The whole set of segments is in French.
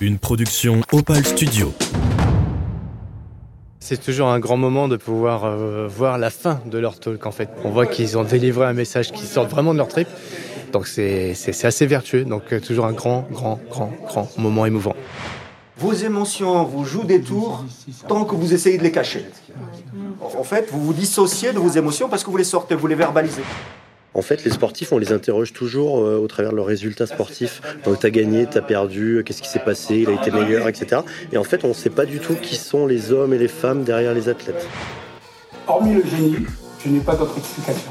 Une production Opal Studio. C'est toujours un grand moment de pouvoir euh, voir la fin de leur talk en fait. On voit qu'ils ont délivré un message qui sort vraiment de leur trip. Donc c'est assez vertueux. Donc euh, toujours un grand, grand, grand, grand moment émouvant. Vos émotions vous jouent des tours tant que vous essayez de les cacher. En fait, vous vous dissociez de vos émotions parce que vous les sortez, vous les verbalisez. En fait, les sportifs, on les interroge toujours euh, au travers de leurs résultats sportifs. Donc, t'as gagné, t'as perdu, qu'est-ce qui s'est passé, il a été meilleur, etc. Et en fait, on ne sait pas du tout qui sont les hommes et les femmes derrière les athlètes. Hormis le génie, je n'ai pas d'autre explication.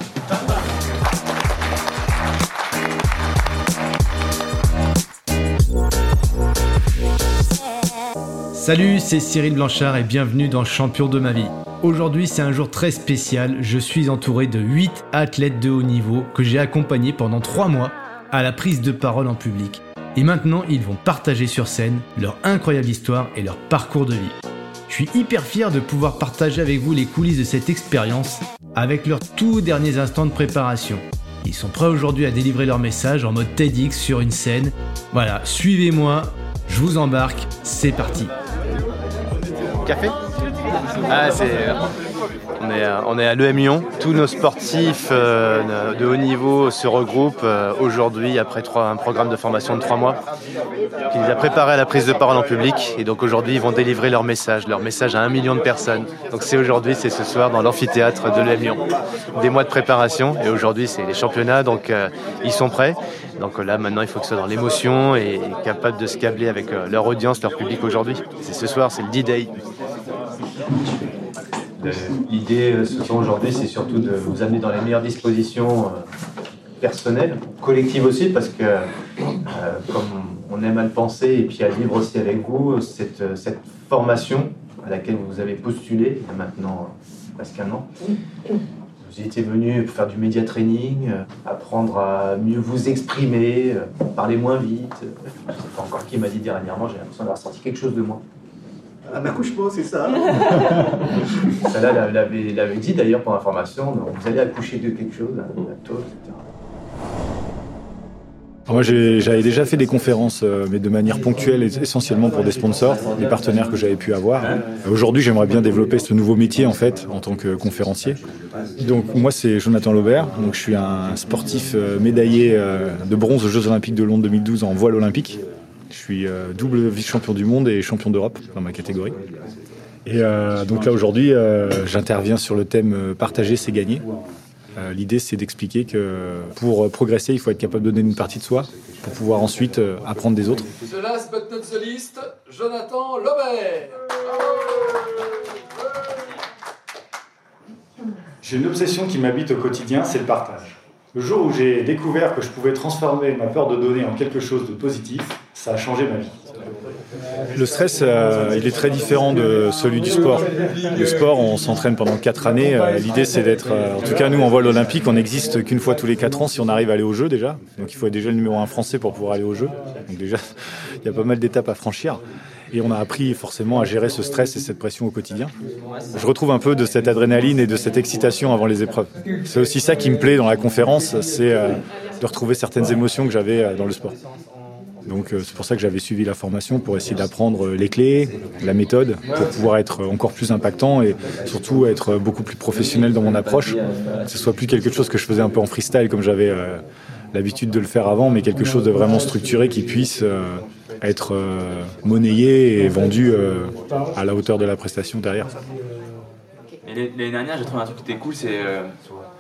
Salut, c'est Cyril Blanchard et bienvenue dans Champion de ma vie. Aujourd'hui, c'est un jour très spécial. Je suis entouré de 8 athlètes de haut niveau que j'ai accompagnés pendant 3 mois à la prise de parole en public. Et maintenant, ils vont partager sur scène leur incroyable histoire et leur parcours de vie. Je suis hyper fier de pouvoir partager avec vous les coulisses de cette expérience avec leurs tout derniers instants de préparation. Ils sont prêts aujourd'hui à délivrer leur message en mode TEDx sur une scène. Voilà, suivez-moi, je vous embarque, c'est parti. Café? Ah, c'est, on, est, on à l'EM Lyon. Tous nos sportifs euh, de haut niveau se regroupent euh, aujourd'hui après un programme de formation de trois mois qui les a préparés à la prise de parole en public. Et donc aujourd'hui, ils vont délivrer leur message, leur message à un million de personnes. Donc c'est aujourd'hui, c'est ce soir dans l'amphithéâtre de l'EM Lyon. Des mois de préparation et aujourd'hui, c'est les championnats, donc euh, ils sont prêts. Donc là, maintenant, il faut que ce soit dans l'émotion et capable de se câbler avec leur audience, leur public aujourd'hui. C'est ce soir, c'est le D-Day. L'idée euh, ce soir aujourd'hui, c'est surtout de vous amener dans les meilleures dispositions euh, personnelles, collectives aussi, parce que euh, comme on aime à le penser et puis à vivre aussi avec vous, cette, formation à laquelle vous avez postulé il y a maintenant presque un an, vous étiez venu faire du média training, apprendre à mieux vous exprimer, parler moins vite. Je ne sais pas encore qui m'a dit dernièrement, j'ai l'impression d'avoir sorti quelque chose de moi. Un accouchement, c'est ça Celle-là, l'avait dit d'ailleurs pour l'information, vous allez accoucher de quelque chose, un etc. Moi, j'avais déjà fait des conférences, euh, mais de manière ponctuelle, essentiellement pour des sponsors, des partenaires que j'avais pu avoir. Aujourd'hui, j'aimerais bien développer ce nouveau métier, en fait, en tant que conférencier. Donc, moi, c'est Jonathan Laubert. Donc, je suis un sportif euh, médaillé euh, de bronze aux Jeux Olympiques de Londres 2012 en voile olympique. Je suis euh, double vice-champion du monde et champion d'Europe dans ma catégorie. Et euh, donc là aujourd'hui, euh, j'interviens sur le thème partager, c'est gagner. L'idée, c'est d'expliquer que pour progresser, il faut être capable de donner une partie de soi pour pouvoir ensuite apprendre des autres. The last but not the least, Jonathan Lobert. J'ai une obsession qui m'habite au quotidien, c'est le partage. Le jour où j'ai découvert que je pouvais transformer ma peur de donner en quelque chose de positif, ça a changé ma vie. Le stress, euh, il est très différent de celui du sport. Le sport, on s'entraîne pendant 4 années. Euh, l'idée, c'est d'être. Euh, en tout cas, nous, en vol olympique, on n'existe qu'une fois tous les 4 ans si on arrive à aller au jeu déjà. Donc, il faut être déjà le numéro 1 français pour pouvoir aller au jeu. Donc, déjà, il y a pas mal d'étapes à franchir. Et on a appris forcément à gérer ce stress et cette pression au quotidien. Je retrouve un peu de cette adrénaline et de cette excitation avant les épreuves. C'est aussi ça qui me plaît dans la conférence, c'est euh, de retrouver certaines émotions que j'avais euh, dans le sport. Donc euh, c'est pour ça que j'avais suivi la formation pour essayer d'apprendre les clés, la méthode, pour pouvoir être encore plus impactant et surtout être beaucoup plus professionnel dans mon approche. Que ce soit plus quelque chose que je faisais un peu en freestyle comme j'avais l'habitude de le faire avant, mais quelque chose de vraiment structuré qui puisse être euh, monnayé et vendu euh, à la hauteur de la prestation derrière. L'année dernière, j'ai trouvé un truc qui était cool, c'est euh,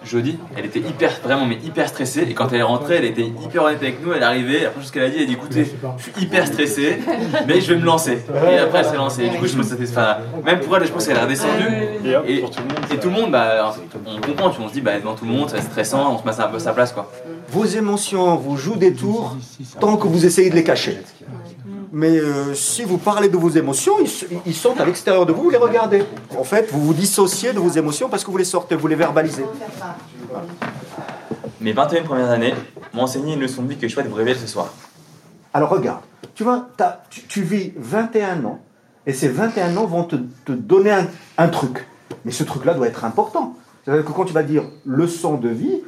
Jodie, elle était hyper, vraiment, mais hyper stressée. Et quand elle est rentrée, elle était hyper honnête avec nous. Elle est arrivée, première chose qu'elle a dit, elle a dit écoutez, je suis hyper stressée, mais je vais me lancer. Et après, elle s'est lancée. Et du coup, je pense que c'était. même pour elle, je pense qu'elle est redescendue. Et, tout le monde, bah, on comprend, on se dit, bah, devant tout le monde, c'est stressant, on se met un peu à sa place, quoi. Vos émotions vous jouent des tours tant que vous essayez de les cacher. Mais euh, si vous parlez de vos émotions, ils, sont à l'extérieur de vous, vous les regardez. En fait, vous vous dissociez de vos émotions parce que vous les sortez, vous les verbalisez. Mes 21 premières années m'ont enseigné une leçon de vie que je souhaite vous révéler ce soir. Alors regarde, tu vois, tu, vis 21 ans, et ces 21 ans vont te, donner un, truc. Mais ce truc-là doit être important. C'est-à-dire que quand tu vas dire leçon de vie,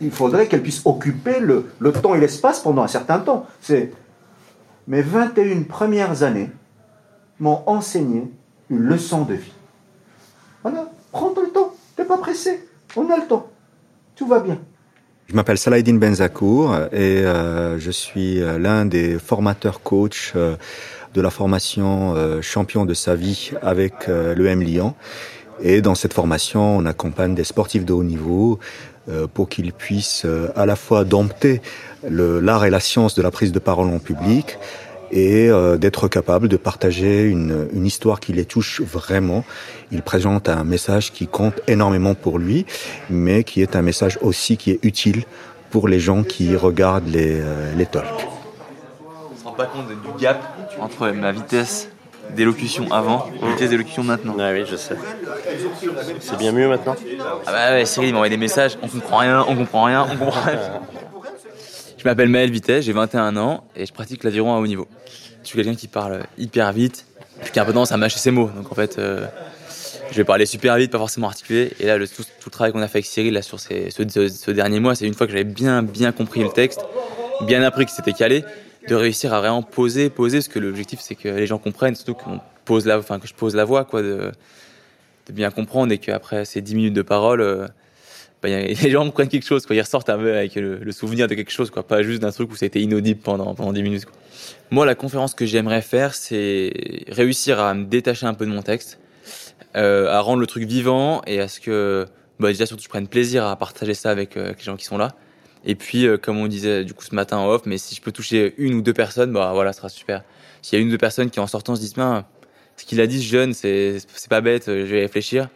il faudrait qu'elle puisse occuper le, le temps et l'espace pendant un certain temps. C'est Mes 21 premières années m'ont enseigné une leçon de vie. Voilà, prends le temps, t'es pas pressé, on a le temps, tout va bien. Je m'appelle Salahdine Benzakour et euh, je suis euh, l'un des formateurs coach euh, de la formation champion de sa vie avec l'EM Lyon. Et dans cette formation, on accompagne des sportifs de haut niveau pour qu'ils puissent à la fois dompter l'art et la science de la prise de parole en public, et d'être capable de partager une, histoire qui les touche vraiment. Il présente un message qui compte énormément pour lui, mais qui est un message aussi qui est utile pour les gens qui regardent les, euh, les talks. On se rend pas compte du gap entre ma vitesse d'élocution avant et la vitesse d'élocution maintenant. Ah oui, je sais. C'est bien mieux maintenant Ah bah ouais, Cyril m'envoie des messages, on comprend rien, on comprend rien, on comprend rien. je m'appelle Maël Vitesse, j'ai 21 ans et je pratique l'aviron à haut niveau. Je suis quelqu'un qui parle hyper vite, puis qui a un peu tendance à mâcher ses mots. Donc en fait, euh, je vais parler super vite, pas forcément articulé. Et là, le, tout, le travail qu'on a fait avec Cyril là, sur ces, ce, dernier mois, c'est une fois que j'avais bien, bien compris le texte, bien appris que c'était calé, de réussir à vraiment poser, poser, parce que l'objectif, c'est que les gens comprennent, surtout pose que je pose la voix, quoi, de, bien comprendre et qu'après ces 10 minutes de parole, euh, bah, les gens comprennent quelque chose, quoi. Ils ressortent avec le, souvenir de quelque chose, quoi. Pas juste d'un truc où été inaudible pendant, pendant 10 minutes, Moi, la conférence que j'aimerais faire, c'est réussir à me détacher un peu de mon texte, euh, à rendre le truc vivant et à ce que bah, déjà surtout je prenne plaisir à partager ça avec, euh, les gens qui sont là. Et puis euh, comme on disait du coup ce matin en off, mais si je peux toucher une ou deux personnes, bah voilà, ce sera super. S'il y a une ou deux personnes qui en sortant se disent ce qu'il a dit ce jeune, c'est pas bête, je vais réfléchir.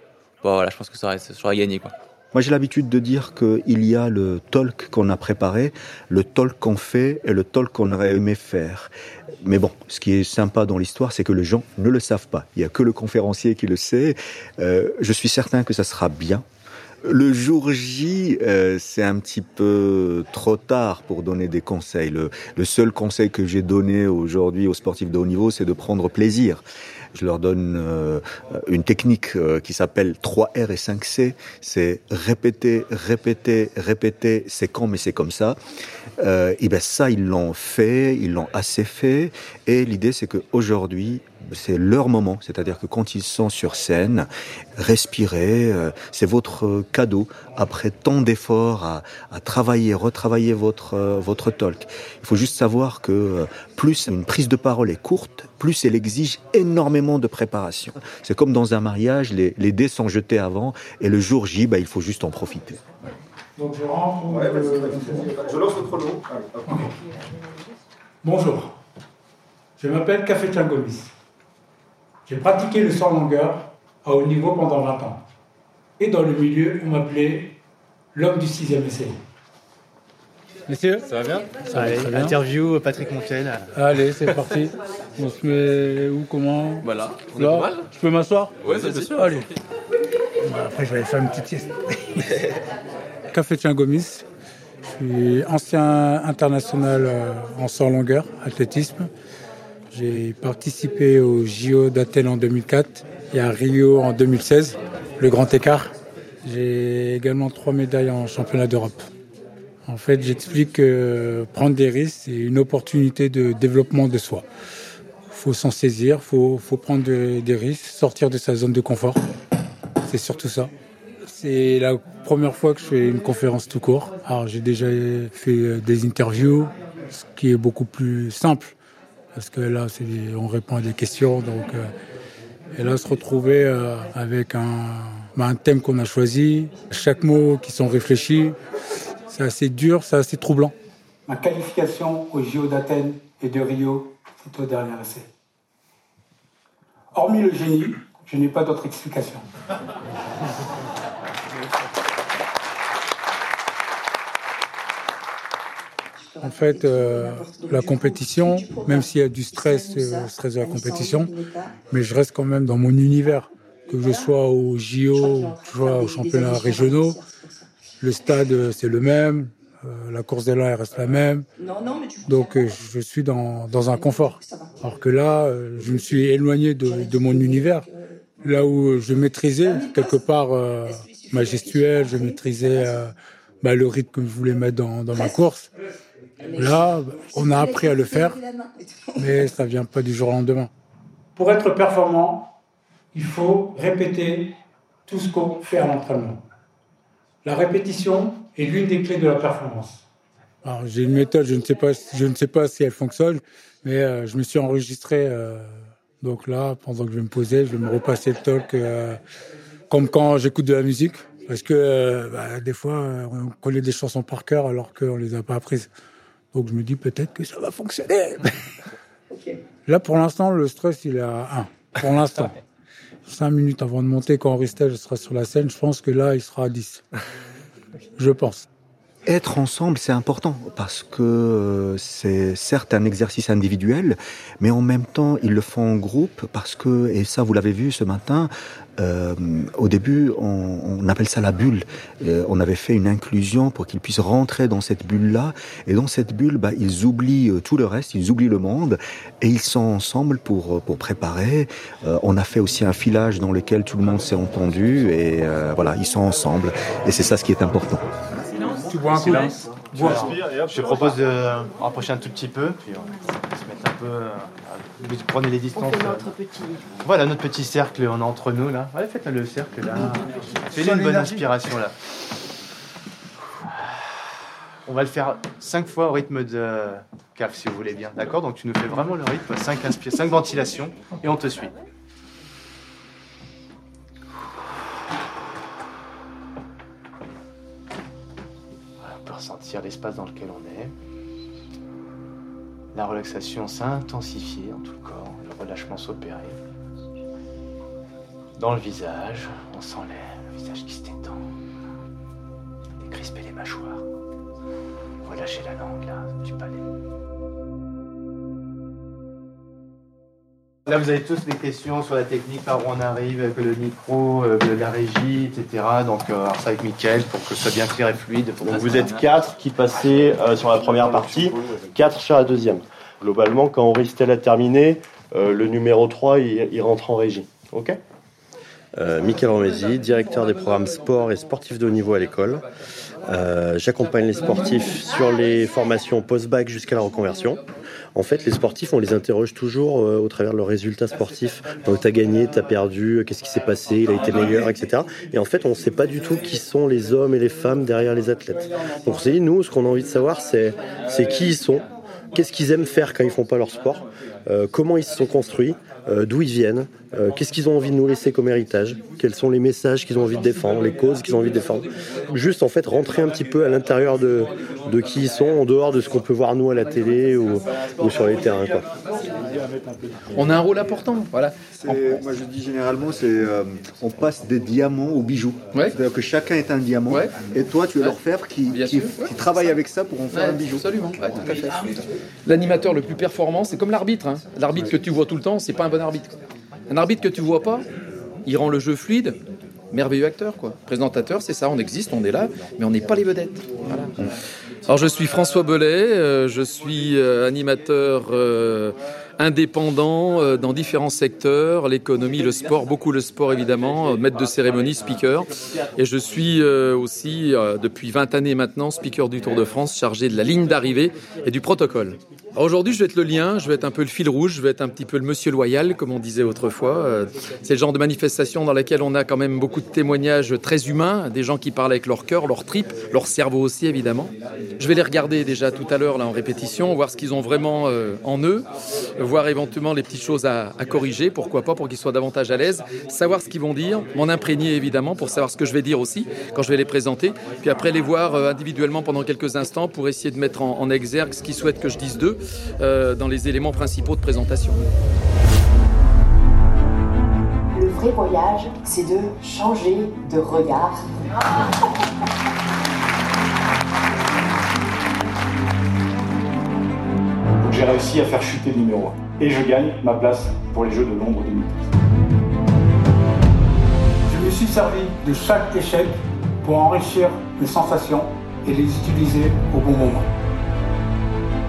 Bon voilà, je pense que ça sera, gagné quoi. Moi, j'ai l'habitude de dire qu'il y a le talk qu'on a préparé, le talk qu'on fait et le talk qu'on aurait aimé faire. Mais bon, ce qui est sympa dans l'histoire, c'est que les gens ne le savent pas. Il n'y a que le conférencier qui le sait. Euh, je suis certain que ça sera bien. Le jour J, euh, c'est un petit peu trop tard pour donner des conseils. Le, le seul conseil que j'ai donné aujourd'hui aux sportifs de haut niveau, c'est de prendre plaisir. Je leur donne euh, une technique euh, qui s'appelle 3R et 5C. C'est répéter, répéter, répéter. C'est quand, mais c'est comme ça. Euh, et ben ça, ils l'ont fait, ils l'ont assez fait. Et l'idée, c'est qu'aujourd'hui, c'est leur moment, c'est-à-dire que quand ils sont sur scène, respirer, euh, c'est votre cadeau après tant d'efforts à, travailler, retravailler votre votre talk. Il faut juste savoir que plus une prise de parole est courte, plus elle exige énormément de préparation. C'est comme dans un mariage, les, les, dés sont jetés avant et le jour J, bah, il faut juste en profiter. Donc je rentre. je lance le chrono. Bonjour. Je m'appelle Café Tchangomis. J'ai pratiqué le sans longueur à haut niveau pendant 20 ans. Et dans le milieu, on m'appelait l'homme du sixième essai. Messieurs Ça va bien Ça va très bien. Interview Patrick Montel. Allez, c'est parti. On se met où, comment Voilà. Là, je peux m'asseoir Oui, c'est sûr. Allez. après, je vais aller faire une petite sieste. Café Gomis. Je suis ancien international euh, en sans longueur, athlétisme. J'ai participé au JO d'Athènes en 2004 et à Rio en 2016, le grand écart. J'ai également trois médailles en championnat d'Europe. En fait, j'explique que prendre des risques, c'est une opportunité de développement de soi. Il faut s'en saisir, il faut, faut, prendre des risques, sortir de sa zone de confort. C'est surtout ça. C'est la première fois que je fais une conférence tout court. Alors j'ai déjà fait des interviews, ce qui est beaucoup plus simple parce que là, on répond à des questions. Donc, euh, et là, se retrouver euh, avec un, un thème qu'on a choisi, chaque mot qui sont réfléchis, c'est assez dur, c'est assez troublant. Ma qualification aux JO d'Athènes et de Rio, c'est au dernier essai. Hormis le génie, je n'ai pas d'autre explication. En fait, euh, la compétition, même s'il y a du stress, euh, stress de la compétition, mais je reste quand même dans mon univers. Que je sois au JO, que je sois aux championnats régionaux, le stade euh, c'est le même, la course de l'air reste la même. Donc je suis dans, dans, un confort. Alors que là, je me suis éloigné de, de mon univers. Là où je maîtrisais quelque part ma gestuelle, je maîtrisais bah, le rythme que je voulais mettre dans, dans ma course Là, on a appris à le faire, mais ça vient pas du jour au lendemain. Pour être performant, il faut répéter tout ce qu'on fait à l'entraînement. La répétition est l'une des clés de la performance. J'ai une méthode, je ne sais pas, je ne sais pas si elle fonctionne, mais euh, je me suis enregistré. Euh, donc là, pendant que je vais me poser, je vais me repasser le talk euh, comme quand j'écoute de la musique, parce que bah, des fois, on connaît des chansons par cœur alors qu'on les a pas apprises. Donc je me dis peut-être que ça va fonctionner. Là, pour l'instant, le stress, il est à 1. Pour l'instant. Cinq minutes avant de monter, quand Ristel sera sur la scène, je pense que là, il sera à 10. Je pense. Être ensemble, c'est important parce que euh, c'est certes un exercice individuel, mais en même temps, ils le font en groupe parce que, et ça vous l'avez vu ce matin, euh, au début, on, on, appelle ça la bulle. Euh, on avait fait une inclusion pour qu'ils puissent rentrer dans cette bulle-là. Et dans cette bulle, bah, ils oublient euh, tout le reste, ils oublient le monde, et ils sont ensemble pour, pour préparer. Euh, on a fait aussi un filage dans lequel tout le monde s'est entendu, et voilà, ils sont ensemble. Et c'est ça ce qui est important. Tu bois un coup Je te propose de rapprocher un tout petit peu, puis on va se mettre un peu. Vous prenez les distances. notre petit... Voilà notre petit cercle, on est entre nous là. Allez, faites le cercle là. Faites une bonne inspiration là. On va le faire 5 fois au rythme de CAF si vous voulez bien. D'accord? Donc tu nous fais vraiment le rythme, 5 inspirations, 5 ventilations et on te suit. L'espace dans lequel on est. La relaxation s'intensifie dans tout le corps, le relâchement s'opérer. Dans le visage, on sent le visage qui se détend. Décrisper les mâchoires. Relâcher la langue là, du palais. Là, vous avez tous des questions sur la technique, par où on arrive, avec le micro, euh, la régie, etc. Donc, euh, alors ça avec Mickaël pour que ce soit bien clair et fluide. Donc, vous êtes quatre qui passez euh, sur la première partie, quatre sur la deuxième. Globalement, quand Auristel a terminé, euh, le numéro 3, il, il, rentre en régie. OK? Euh, Michael Romesi, directeur des programmes sport et sportifs de haut niveau à l'école. Euh, J'accompagne les sportifs sur les formations post-bac jusqu'à la reconversion. En fait, les sportifs, on les interroge toujours euh, au travers de leurs résultats sportifs. T'as gagné, t'as perdu, qu'est-ce qui s'est passé, il a été meilleur, etc. Et en fait, on ne sait pas du tout qui sont les hommes et les femmes derrière les athlètes. Donc, on s'est dit, nous, ce qu'on a envie de savoir, c'est qui ils sont, qu'est-ce qu'ils aiment faire quand ils font pas leur sport, euh, comment ils se sont construits, euh, d'où ils viennent, euh, qu'est-ce qu'ils ont envie de nous laisser comme héritage, quels sont les messages qu'ils ont envie de défendre, les causes qu'ils ont envie de défendre. Juste en fait rentrer un petit peu à l'intérieur de, de qui ils sont, en dehors de ce qu'on peut voir nous à la télé ou, ou sur les terrains. Quoi. On a un rôle important, voilà. Moi je dis généralement, c'est euh, on passe des diamants aux bijoux. Ouais. C'est-à-dire que chacun est un diamant, Ouais. et toi tu es Ouais. l'orfèvre qui, Bien qui, sûr, ouais. qui travaille avec ça pour en faire Ouais, un bijou. Absolument. L'animateur le plus performant, c'est comme l'arbitre. hein. L'arbitre que tu vois tout le temps, c'est pas un arbitre. Un arbitre que tu vois pas, il rend le jeu fluide. Merveilleux acteur, quoi. Présentateur, c'est ça, on existe, on est là, mais on n'est pas les vedettes. Alors, je suis François Bellet, euh, je suis euh, animateur euh, indépendant dans différents secteurs, l'économie, le sport, beaucoup le sport évidemment, maître de cérémonie, speaker. Et je suis aussi, depuis 20 années maintenant, speaker du Tour de France, chargé de la ligne d'arrivée et du protocole. Aujourd'hui, je vais être le lien, je vais être un peu le fil rouge, je vais être un petit peu le monsieur loyal, comme on disait autrefois. Euh, C'est le genre de manifestation dans laquelle on a quand même beaucoup de témoignages très humains, des gens qui parlent avec leur cœur, leur tripes, leur cerveau aussi évidemment. Je vais les regarder déjà tout à l'heure là en répétition, voir ce qu'ils ont vraiment euh, en eux, voir éventuellement les petites choses à, corriger, pourquoi pas, pour qu'ils soient davantage à l'aise, savoir ce qu'ils vont dire, m'en imprégner évidemment pour savoir ce que je vais dire aussi quand je vais les présenter, puis après les voir euh, individuellement pendant quelques instants pour essayer de mettre en, exergue ce qu'ils souhaitent que je dise d'eux dans les éléments principaux de présentation. Le vrai voyage, c'est de changer de regard. Donc j'ai réussi à faire chuter le numéro 1. Et je gagne ma place pour les Jeux de Londres 2013. Je me suis servi de chaque échec pour enrichir mes sensations et les utiliser au bon moment.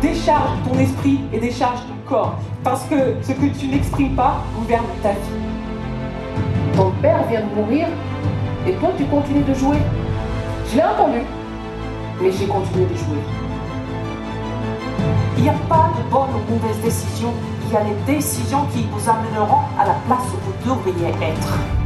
Décharge ton esprit et décharge ton corps. Parce que ce que tu n'exprimes pas gouverne ta vie. Ton père vient de mourir et toi tu continues de jouer. Je l'ai entendu, mais j'ai continué de jouer. Il n'y a pas de bonne ou mauvaise décision, il y a les décisions qui vous amèneront à la place où vous devriez être.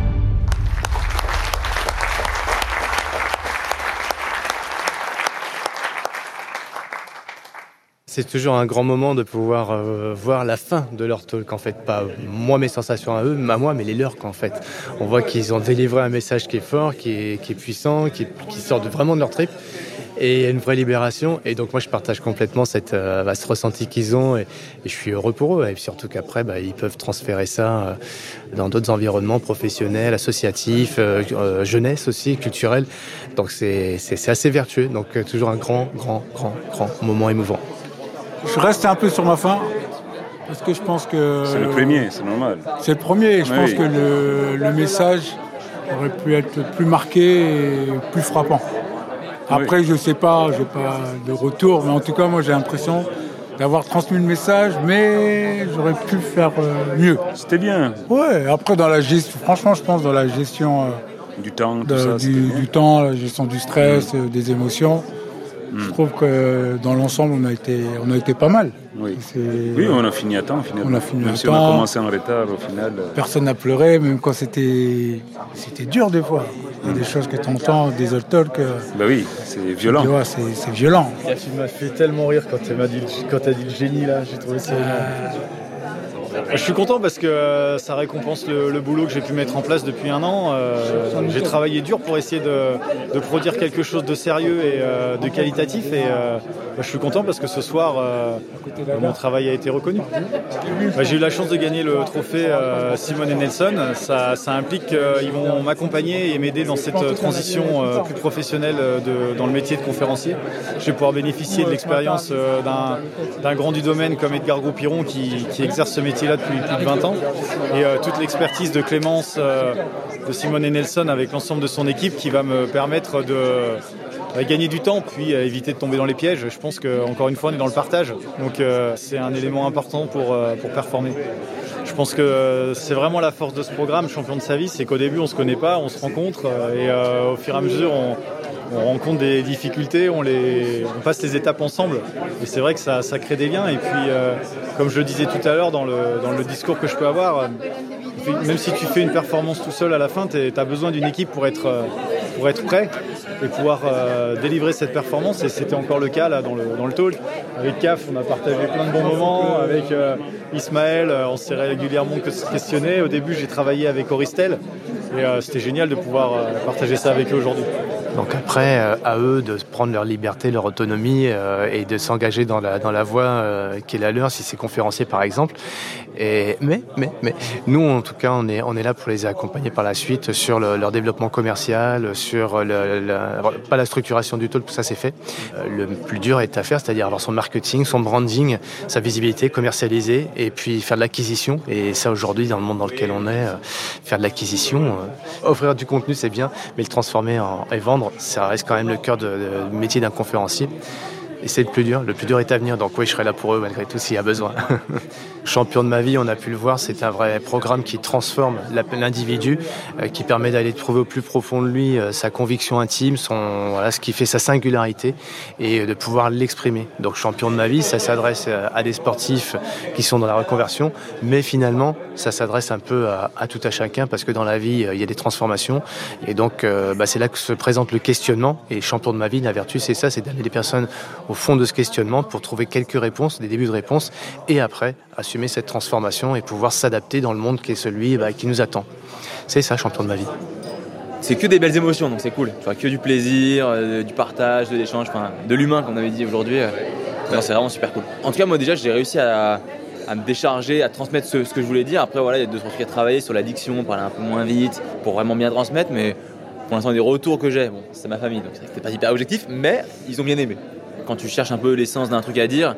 C'est toujours un grand moment de pouvoir euh, voir la fin de leur talk. En fait, pas moi mes sensations à eux, à moi, mais les leurs qu'en fait. On voit qu'ils ont délivré un message qui est fort, qui est, puissant, qui, sort vraiment de leur trip et il y a une vraie libération. Et donc moi, je partage complètement cette, euh, bah, ce ressenti qu'ils ont et, je suis heureux pour eux. Et surtout qu'après, bah, ils peuvent transférer ça euh, dans d'autres environnements professionnels, associatifs, euh, jeunesse aussi, culturels. Donc c'est assez vertueux. Donc toujours un grand, grand, grand, grand moment émouvant. Je reste un peu sur ma fin. Parce que je pense que. C'est le premier, c'est normal. C'est le premier. Je Oui. pense que le, le message aurait pu être plus marqué et plus frappant. Après, je sais pas, je n'ai pas de retour, mais en tout cas, moi, j'ai l'impression d'avoir transmis le message, mais j'aurais pu le faire euh, mieux. C'était bien. Ouais, après, dans la gestion, franchement, je pense dans la gestion euh, Du temps, tout de- ça. c'était du, temps, la gestion du stress, euh, des émotions. Je trouve que dans l'ensemble, on a été, on a été pas mal. Oui. On a fini à temps finalement. On a fini Même à si on a commencé en retard au final. euh, Personne n'a pleuré, même quand c'était, c'était dur des fois. Il y a des choses que tu entends, des old talk. euh, Bah oui, c'est violent. tu vois, c'est, c'est violent. Tu m'as fait tellement rire quand tu m'as dit, quand as dit le génie là, j'ai trouvé ça énorme. Je suis content parce que euh, ça récompense le, boulot que j'ai pu mettre en place depuis un an. Euh, j'ai travaillé dur pour essayer de, produire quelque chose de sérieux et euh, de qualitatif et euh, bah, je suis content parce que ce soir euh, mon travail a été reconnu. Bah, j'ai eu la chance de gagner le trophée euh, Simone et Nelson. Ça, implique qu'ils vont m'accompagner et m'aider dans cette transition euh, plus professionnelle euh, dans le métier de conférencier. Je vais pouvoir bénéficier de l'expérience euh, d'un- grand du domaine comme Edgar Groupiron qui, exerce ce métier-là depuis plus de 20 ans et euh, toute l'expertise de Clémence, euh, de Simone et Nelson avec l'ensemble de son équipe qui va me permettre de euh, gagner du temps puis euh, éviter de tomber dans les pièges. Je pense qu'encore une fois on est dans le partage donc c'est un élément important pour, pour performer. Je pense que c'est vraiment la force de ce programme, Champion de sa vie, c'est qu'au début on se connaît pas, on se rencontre et au fur et à mesure on, on rencontre des difficultés, on, passe les étapes ensemble. Et c'est vrai que ça, crée des liens. Et puis, euh, comme je le disais tout à l'heure dans le, discours que je peux avoir, euh, même si tu fais une performance tout seul à la fin, tu as besoin d'une équipe pour être, euh, prêt et pouvoir délivrer cette performance. Et c'était encore le cas là, dans, le, dans talk. Avec CAF, on a partagé plein de bons moments. Avec Ismaël, on s'est régulièrement questionné. Au début, j'ai travaillé avec Auristel. Et euh, c'était génial de pouvoir euh, partager ça avec eux aujourd'hui. Donc après, euh, à eux de prendre leur liberté, leur autonomie euh, et de s'engager dans la, dans la voie euh, qui est la leur, si c'est conférencier par exemple. Et, mais, mais, mais, nous en tout cas, on est, on est là pour les accompagner par la suite sur le- leur développement commercial, sur le, la- pas la structuration du tout ça c'est fait. Euh, le plus dur est à faire, c'est-à-dire avoir son marketing, son branding, sa visibilité, commercialiser et puis faire de l'acquisition. Et ça aujourd'hui, dans le monde dans lequel on est, faire de l'acquisition, euh, offrir du contenu c'est bien, mais le transformer en, et vendre, ça reste quand même le cœur de, de- du métier d'un conférencier. Et c'est le plus dur. Le plus dur est à venir. Donc oui, je serai là pour eux malgré tout s'il y a besoin. Champion de ma vie, on a pu le voir, c'est un vrai programme qui transforme l'individu, euh, qui permet d'aller trouver au plus profond de lui euh, sa conviction intime, son, voilà, ce qui fait sa singularité et euh, de pouvoir l'exprimer. Donc champion de ma vie, ça s'adresse à des sportifs qui sont dans la reconversion, mais finalement, ça s'adresse un peu à, tout à chacun parce que dans la vie, il y a des transformations. Et donc, bah, c'est là que se présente le questionnement. Et champion de ma vie, la vertu, c'est ça, c'est d'amener les personnes au fond de ce questionnement pour trouver quelques réponses, des débuts de réponses, et après assumer cette transformation et pouvoir s'adapter dans le monde qui est celui bah, qui nous attend. C'est ça, champion de ma vie. C'est que des belles émotions, donc c'est cool. Tu vois, que du plaisir, euh, du partage, de l'échange, de l'humain, comme on avait dit aujourd'hui. euh. C'est vraiment super cool. En tout cas, moi déjà, j'ai réussi à, me décharger, à transmettre ce, que je voulais dire. Après, voilà, il y a deux trois trucs à travailler sur l'addiction, parler un peu moins vite, pour vraiment bien transmettre. Mais pour l'instant, des retours que j'ai, c'est ma famille, donc c'était pas hyper objectif, mais ils ont bien aimé. Quand tu cherches un peu l'essence d'un truc à dire,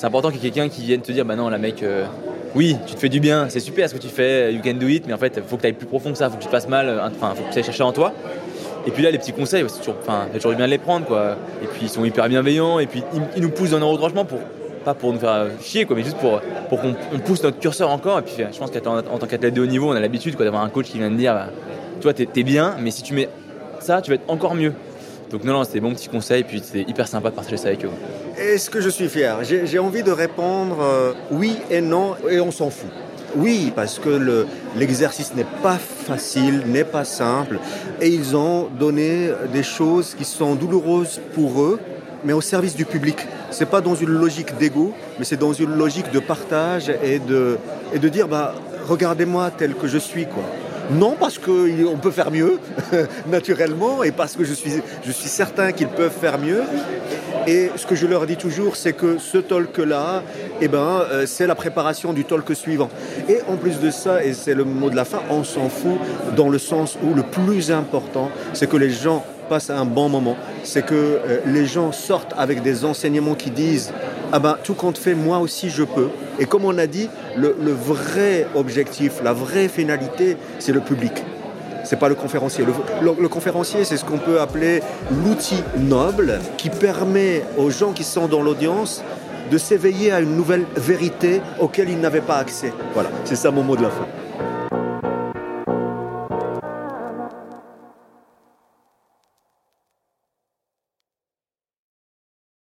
c'est important qu'il y ait quelqu'un qui vienne te dire, bah non, la mec. euh, oui, tu te fais du bien, c'est super ce que tu fais, you can do it, mais en fait, il faut que tu ailles plus profond que ça, faut que tu te fasses mal, euh, enfin, faut que tu ailles chercher en toi. Et puis là, les petits conseils, c'est toujours, bien de les prendre, quoi. Et puis ils sont hyper bienveillants, et puis ils, nous poussent dans nos retranchements pour, pas pour nous faire euh, chier, quoi, mais juste pour, pour qu'on on pousse notre curseur encore. Et puis je pense qu'en en tant qu'athlète de haut niveau, on a l'habitude, d'avoir un coach qui vient te dire, bah, toi, t'es es bien, mais si tu mets ça, tu vas être encore mieux. Donc non, non, c'était bon petit conseil, puis c'était hyper sympa de partager ça avec eux. Est-ce que je suis fier? J'ai envie de répondre euh, oui et non, et on s'en fout. Oui, parce que le- l'exercice n'est pas facile, n'est pas simple, et ils ont donné des choses qui sont douloureuses pour eux, mais au service du public. C'est pas dans une logique d'ego, mais c'est dans une logique de partage et de, et de dire bah, regardez-moi tel que je suis. Quoi. Non parce qu'on peut faire mieux, naturellement, et parce que je suis, certain qu'ils peuvent faire mieux. Et ce que je leur dis toujours, c'est que ce talk-là, eh ben, euh, c'est la préparation du talk suivant. Et en plus de ça, et c'est le mot de la fin, on s'en fout dans le sens où le plus important, c'est que les gens passent un bon moment. C'est que euh, les gens sortent avec des enseignements qui disent ah ben tout compte fait, moi aussi je peux. Et comme on a dit, le, vrai objectif, la vraie finalité, c'est le public. C'est pas le conférencier. Le conférencier, c'est ce qu'on peut appeler l'outil noble qui permet aux gens qui sont dans l'audience de s'éveiller à une nouvelle vérité auquel ils n'avaient pas accès. Voilà, c'est ça mon mot de la fin.